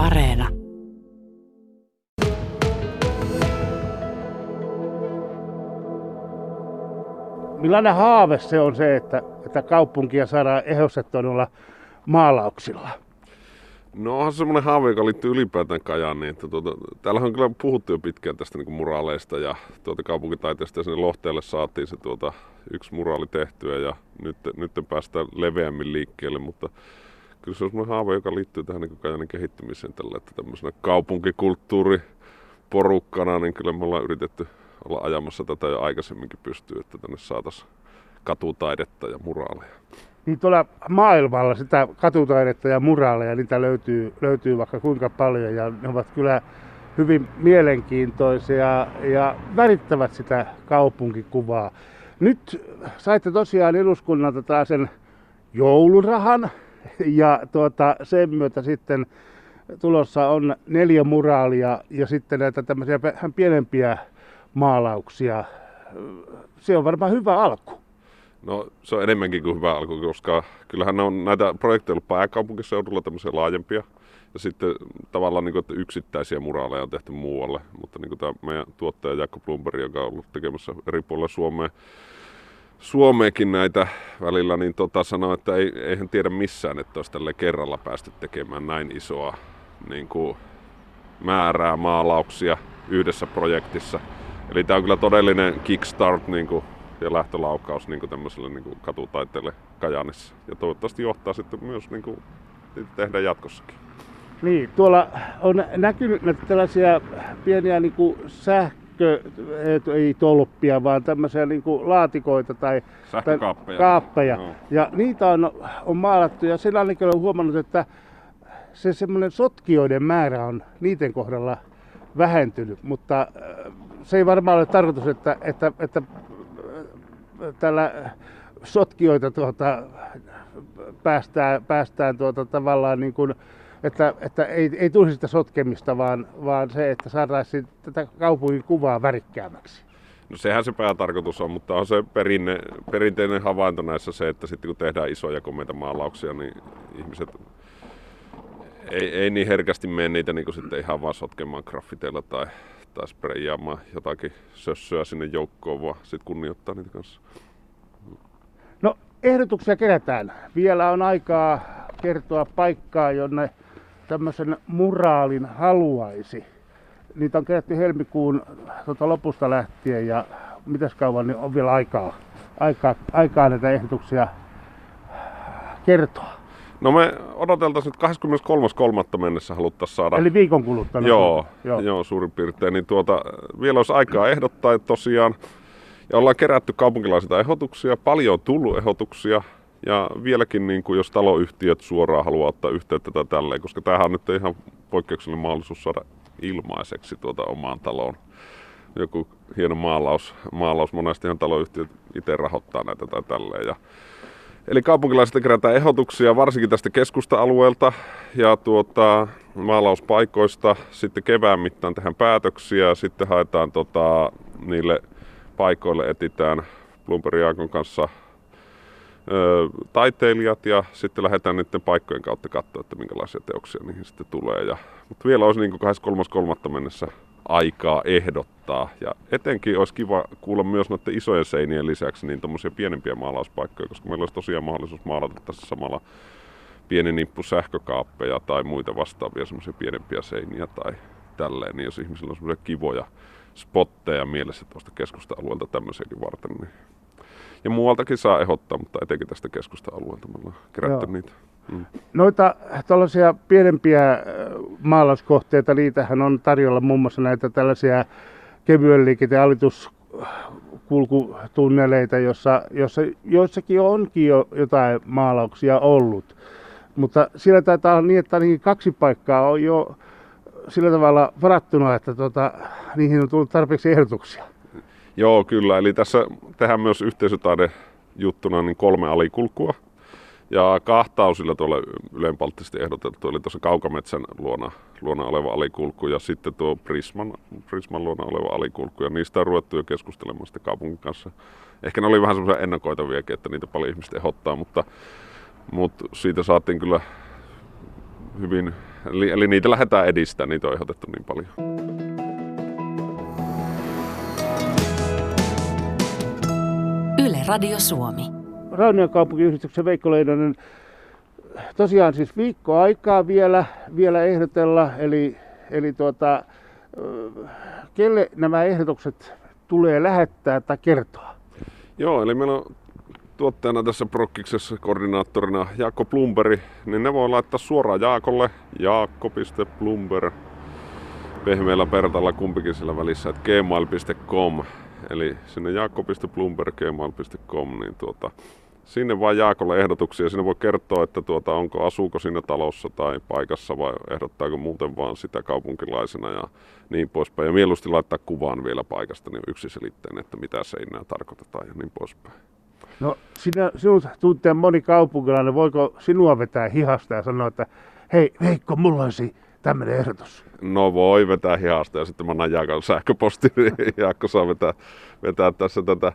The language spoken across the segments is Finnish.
Areena. Millainen haave se on se, että, että kaupunkia saadaan ehostettua noilla maalauksilla? No onhan semmoinen haave, joka liittyy ylipäätään Kajaaniin. Että tuota, täällä on kyllä puhuttu jo pitkään tästä niin muraaleista ja tuota kaupunkitaiteesta ja sinne Lohteelle saatiin se tuota, yksi muraali tehtyä ja nyt, nyt päästään leveämmin liikkeelle, mutta kyllä se on semmoinen haave, joka liittyy tähän niin Kajaanin kehittymiseen tällä, että tämmöisenä kaupunkikulttuuriporukkana, niin kyllä me ollaan yritetty olla ajamassa tätä jo aikaisemminkin pystyy, että tänne saataisiin katutaidetta ja muraaleja. Niin tuolla maailmalla sitä katutaidetta ja muraaleja, niitä löytyy, löytyy vaikka kuinka paljon ja ne ovat kyllä hyvin mielenkiintoisia ja värittävät sitä kaupunkikuvaa. Nyt saitte tosiaan eduskunnalta tällaisen joulurahan ja tuota, sen myötä sitten tulossa on neljä muraalia ja sitten näitä tämmöisiä vähän pienempiä maalauksia. Se on varmaan hyvä alku. No se on enemmänkin kuin hyvä alku, koska kyllähän on näitä projekteja ollut pääkaupunkiseudulla tämmöisiä laajempia. Ja sitten tavallaan niin kuin, että yksittäisiä muraaleja on tehty muualle. Mutta niin kuin tämä meidän tuottaja Jaakko Blumberg, joka on ollut tekemässä eri puolilla Suomea, Suomeekin näitä välillä, niin tota sanoi, että ei, eihän tiedä missään, että olisi tälle kerralla päästy tekemään näin isoa niin kuin, määrää maalauksia yhdessä projektissa. Eli tämä on kyllä todellinen kickstart niin kuin, ja lähtölaukaus niin kuin tämmöiselle niin kuin katutaiteelle Kajanissa. Ja toivottavasti johtaa sitten myös niin kuin, tehdä jatkossakin. Niin, tuolla on näkynyt näitä tällaisia pieniä niin kuin sähkö, ei tolppia, vaan tämmöisiä niin kuin laatikoita tai, Sähkökaappeja. kaappeja. No. Ja niitä on, on maalattu ja sillä on huomannut, että se semmoinen sotkijoiden määrä on niiden kohdalla vähentynyt, mutta äh, se ei varmaan ole tarkoitus, että, että, että äh, tällä sotkijoita tuota, päästään, päästään tuota, tavallaan niin kuin, että, että ei, ei tulisi sitä sotkemista, vaan, vaan se, että saataisiin tätä kaupungin kuvaa värikkäämmäksi. No sehän se päätarkoitus on, mutta on se perinne, perinteinen havainto näissä se, että sitten kun tehdään isoja komeita maalauksia, niin ihmiset ei, ei niin herkästi mene niitä niin sitten ihan vaan sotkemaan graffiteilla tai, tai spreijaamaan jotakin sössöä sinne joukkoon, vaan sitten kunnioittaa niitä kanssa. No ehdotuksia kerätään. Vielä on aikaa kertoa paikkaa, jonne tämmöisen muraalin haluaisi. Niitä on kerätty helmikuun tuota lopusta lähtien ja mitäs kauan niin on vielä aikaa, aikaa, aikaa näitä ehdotuksia kertoa. No me odoteltaisiin nyt 23.3. mennessä haluttaisiin saada. Eli viikon kuluttua. Joo, joo. joo, suurin piirtein. Niin tuota, vielä olisi aikaa ehdottaa että tosiaan. Ja ollaan kerätty kaupunkilaisilta ehdotuksia, paljon on tullut ehdotuksia. Ja vieläkin, niin kuin jos taloyhtiöt suoraan haluaa ottaa yhteyttä tätä tälleen, koska tämähän on nyt ihan poikkeuksellinen mahdollisuus saada ilmaiseksi tuota omaan taloon joku hieno maalaus. maalaus. Monestihan taloyhtiöt itse rahoittaa näitä tai tälleen. Ja Eli kaupunkilaisilta kerätään ehdotuksia varsinkin tästä keskusta-alueelta ja tuota, maalauspaikoista. Sitten kevään mittaan tehdään päätöksiä. Sitten haetaan tota, niille paikoille, etitään Bloomberg kanssa ö, taiteilijat ja sitten lähdetään niiden paikkojen kautta katsoa, että minkälaisia teoksia niihin sitten tulee. Ja, mutta vielä olisi niin 23.3. mennessä aikaa ehdottaa. Ja etenkin olisi kiva kuulla myös noiden isojen seinien lisäksi niin tuommoisia pienempiä maalauspaikkoja, koska meillä olisi tosiaan mahdollisuus maalata tässä samalla pieni nippu sähkökaappeja tai muita vastaavia semmoisia pienempiä seiniä tai tälleen, niin jos ihmisillä on semmoisia kivoja spotteja mielessä tuosta keskusta-alueelta tämmöisiäkin varten, niin ja muualtakin saa ehdottaa, mutta etenkin tästä keskusta-alueelta me ollaan kerätty Joo. niitä. Mm. Noita tällaisia pienempiä maalauskohteita, niitähän on tarjolla muun muassa näitä tällaisia kevyen liikenteen alituskulkutunneleita, jossa, jossa joissakin onkin jo jotain maalauksia ollut. Mutta siellä taitaa olla niin, että ainakin kaksi paikkaa on jo sillä tavalla varattuna, että tota, niihin on tullut tarpeeksi ehdotuksia. Joo, kyllä. Eli tässä tehdään myös yhteisötaide juttuna niin kolme alikulkua. Ja kahta on sillä tuolla ylenpalttisesti ehdotettu, eli tuossa Kaukametsän luona, luona oleva alikulku ja sitten tuo Prisman, Prisman luona oleva alikulku. Ja niistä on ruvettu jo keskustelemaan sitten kaupungin kanssa. Ehkä ne oli vähän semmoisia ennakoitaviakin, että niitä paljon ihmistä ehdottaa, mutta, mutta siitä saatiin kyllä hyvin, eli, eli niitä lähdetään edistämään, niitä on ehdotettu niin paljon. Radio Suomi. Raunion kaupunkiyhdistyksen Veikko Leinonen, tosiaan siis viikko aikaa vielä, vielä ehdotella, eli, eli tuota, kelle nämä ehdotukset tulee lähettää tai kertoa? Joo, eli meillä on tuottajana tässä Prokkiksessa koordinaattorina Jaakko Plumberi, niin ne voi laittaa suoraan Jaakolle jaakko.plumber pehmeällä pertalla kumpikin sillä välissä, että gmail.com eli sinne jaakko.plumber.gmail.com niin tuota, sinne vaan Jaakolle ehdotuksia. Sinne voi kertoa, että tuota, onko asuuko siinä talossa tai paikassa vai ehdottaako muuten vaan sitä kaupunkilaisena ja niin poispäin. Ja mieluusti laittaa kuvaan vielä paikasta niin yksiselitteinen, että mitä seinää tarkoitetaan ja niin poispäin. No sinä, sinut tuntee moni kaupunkilainen, voiko sinua vetää hihasta ja sanoa, että hei Veikko, mulla olisi tämmöinen ehdotus? No voi vetää hihasta ja sitten mä annan Jaakon sähköposti, niin Jaakko saa vetää, vetää tässä tätä.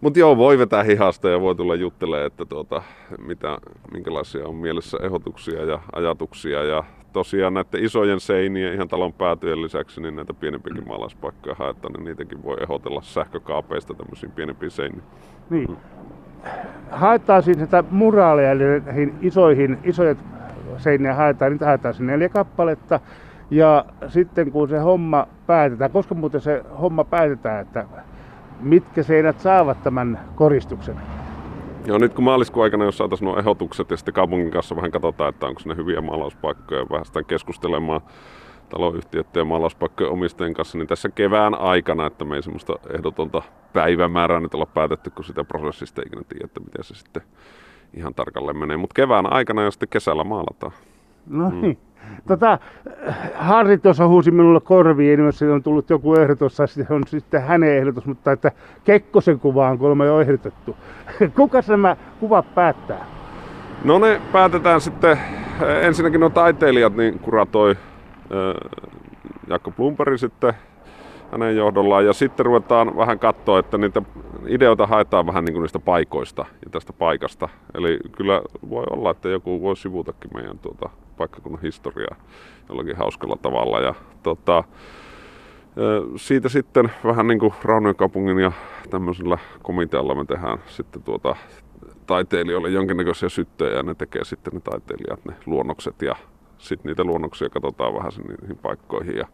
Mutta joo, voi vetää hihasta ja voi tulla juttelemaan, että tuota, mitä, minkälaisia on mielessä ehdotuksia ja ajatuksia. Ja tosiaan näiden isojen seinien ihan talon päätyjen lisäksi, niin näitä pienempiäkin maalaispaikkoja haetaan, niin niitäkin voi ehdotella sähkökaapeista tämmöisiin pienempiin seiniin. Niin. Haetaan siis näitä muraaleja, eli näihin isoihin, isoja seiniä haetaan, niitä haetaan sinne neljä kappaletta. Ja sitten kun se homma päätetään, koska muuten se homma päätetään, että mitkä seinät saavat tämän koristuksen? Joo, nyt kun maaliskuun aikana, jos saataisiin nuo ehdotukset ja sitten kaupungin kanssa vähän katsotaan, että onko ne hyviä maalauspaikkoja, vähän keskustelemaan taloyhtiöiden ja maalauspaikkojen omistajien kanssa, niin tässä kevään aikana, että me ei semmoista ehdotonta päivämäärää nyt olla päätetty, kun sitä prosessista ikinä tiedä, että miten se sitten ihan tarkalleen menee. Mutta kevään aikana ja sitten kesällä maalataan. No mm. niin. Mm. Tota, Harri tuossa huusi minulle korviin, että on tullut joku ehdotus, se on sitten hänen ehdotus, mutta että Kekkosen kuva on kuulemma jo ehdotettu. Kuka nämä kuvat päättää? No ne päätetään sitten, ensinnäkin nuo taiteilijat niin kuratoi Jakko Plumperi sitten hänen johdollaan. Ja sitten ruvetaan vähän katsoa, että niitä ideoita haetaan vähän niin kuin niistä paikoista ja tästä paikasta. Eli kyllä voi olla, että joku voi sivutakin meidän tuota, paikkakunnan historiaa jollakin hauskalla tavalla. Ja, tota, siitä sitten vähän niin kuin Raunojen kaupungin ja tämmöisellä komitealla me tehdään sitten tuota taiteilijoille jonkinnäköisiä syttejä ja ne tekee sitten ne taiteilijat ne luonnokset ja sitten niitä luonnoksia katsotaan vähän niihin paikkoihin ja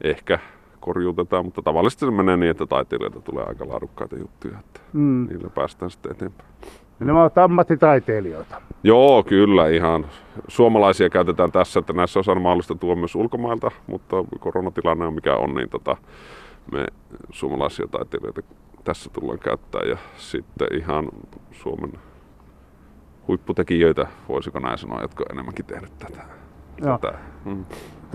ehkä korjuutetaan, mutta tavallisesti se menee niin, että taiteilijoilta tulee aika laadukkaita juttuja, että mm. niillä päästään sitten eteenpäin. Ja nämä ovat ammattitaiteilijoita. Joo, kyllä ihan. Suomalaisia käytetään tässä, että näissä on mahdollista tuoda myös ulkomailta, mutta koronatilanne on mikä on, niin tota, me suomalaisia taiteilijoita tässä tullaan käyttää ja sitten ihan Suomen huipputekijöitä, voisiko näin sanoa, jotka on enemmänkin tehnyt tätä. Joo. tätä. Mm.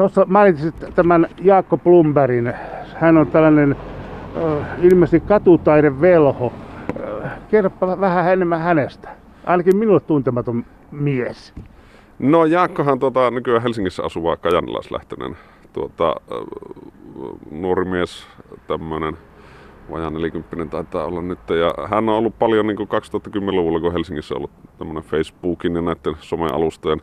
Tuossa mainitsit tämän Jaakko Plumberin. Hän on tällainen ilmeisesti katutaidevelho. Kerropa vähän enemmän hänestä. Ainakin minulle tuntematon mies. No Jaakkohan tuota, nykyään Helsingissä asuva kajanilaislähtöinen tuota, nuori mies, tämmöinen vajaan 40 taitaa olla nyt. Ja hän on ollut paljon niin 2010-luvulla, kun Helsingissä on ollut tämmöinen Facebookin ja näiden somealustojen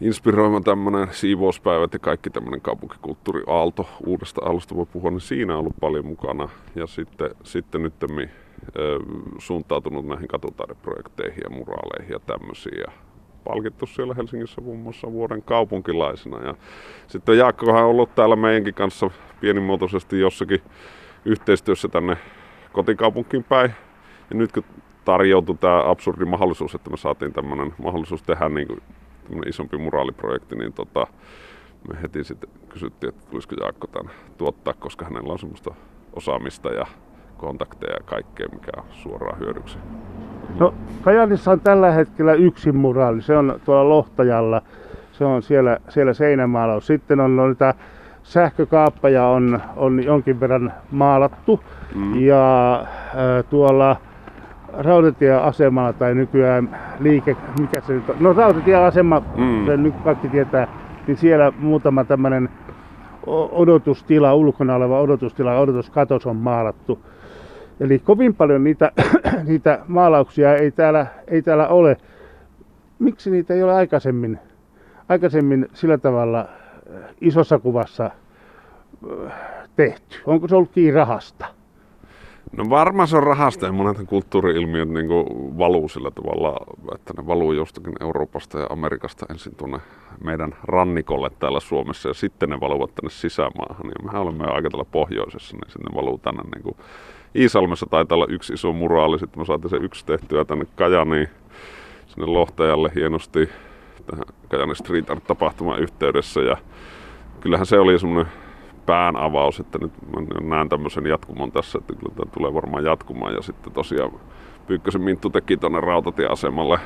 inspiroima tämmöinen siivouspäivät ja kaikki tämmöinen kaupunkikulttuuri aalto, uudesta aallosta voi puhua, niin siinä on ollut paljon mukana. Ja sitten, sitten nyt suuntautunut näihin katutaideprojekteihin ja muraaleihin ja tämmöisiin. Ja palkittu siellä Helsingissä muun muassa vuoden kaupunkilaisena. Ja sitten Jaakkohan on ollut täällä meidänkin kanssa pienimuotoisesti jossakin yhteistyössä tänne kotikaupunkiin päin. Ja nyt kun tarjoutui tämä absurdi mahdollisuus, että me saatiin tämmöinen mahdollisuus tehdä niin kuin isompi muraaliprojekti, niin tota, me heti sitten kysyttiin, että tulisiko Jaakko tämän tuottaa, koska hänellä on semmoista osaamista ja kontakteja ja kaikkea, mikä on suoraan hyödyksi. No, Kajanissa on tällä hetkellä yksi muraali, se on tuolla Lohtajalla, se on siellä, siellä seinämaalaus. Sitten on noita sähkökaappeja on, on jonkin verran maalattu mm. ja äh, tuolla rautatieasemalla tai nykyään liike, mikä se nyt on, no rautatieasema, mm. se nyt kaikki tietää, niin siellä muutama tämmöinen odotustila, ulkona oleva odotustila, odotuskatos on maalattu. Eli kovin paljon niitä, niitä maalauksia ei täällä, ei täällä ole. Miksi niitä ei ole aikaisemmin, aikaisemmin sillä tavalla isossa kuvassa tehty? Onko se ollut kiinni rahasta? No varmaan se on rahasta ja monet kulttuuri-ilmiöt niin valuu sillä tavalla, että ne valuu jostakin Euroopasta ja Amerikasta ensin tuonne meidän rannikolle täällä Suomessa ja sitten ne valuvat tänne sisämaahan. Ja mehän olemme aika tällä pohjoisessa, niin sinne valuu tänne niin kuin Iisalmessa taitaa olla yksi iso muraali, sitten me saatiin se yksi tehtyä tänne Kajaniin, sinne Lohtajalle hienosti tähän Kajani Street Art-tapahtuman yhteydessä ja kyllähän se oli semmoinen pään avaus, että nyt näen tämmöisen jatkumon tässä, että kyllä tämä tulee varmaan jatkumaan. Ja sitten tosiaan Pyykkösen Minttu teki tuonne rautatieasemalle.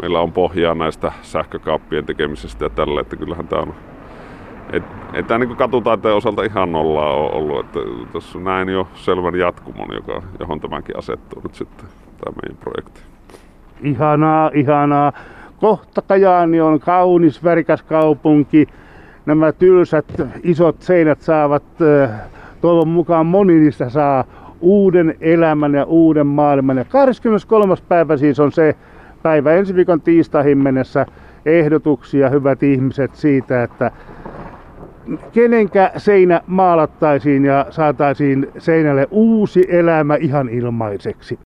Meillä on pohjaa näistä sähkökaappien tekemisestä ja tällä, että kyllähän tämä on et tämä niin katutaiteen osalta ihan nollaa on ollut, että tässä näin jo selvän jatkumon, joka, johon tämäkin asettuu nyt sitten, tämä meidän projekti. Ihanaa, ihanaa. Kohta Kajaani on kaunis, värikäs kaupunki nämä tylsät isot seinät saavat, toivon mukaan moni niistä saa uuden elämän ja uuden maailman. Ja 23. päivä siis on se päivä ensi viikon tiistaihin mennessä ehdotuksia, hyvät ihmiset, siitä, että kenenkä seinä maalattaisiin ja saataisiin seinälle uusi elämä ihan ilmaiseksi.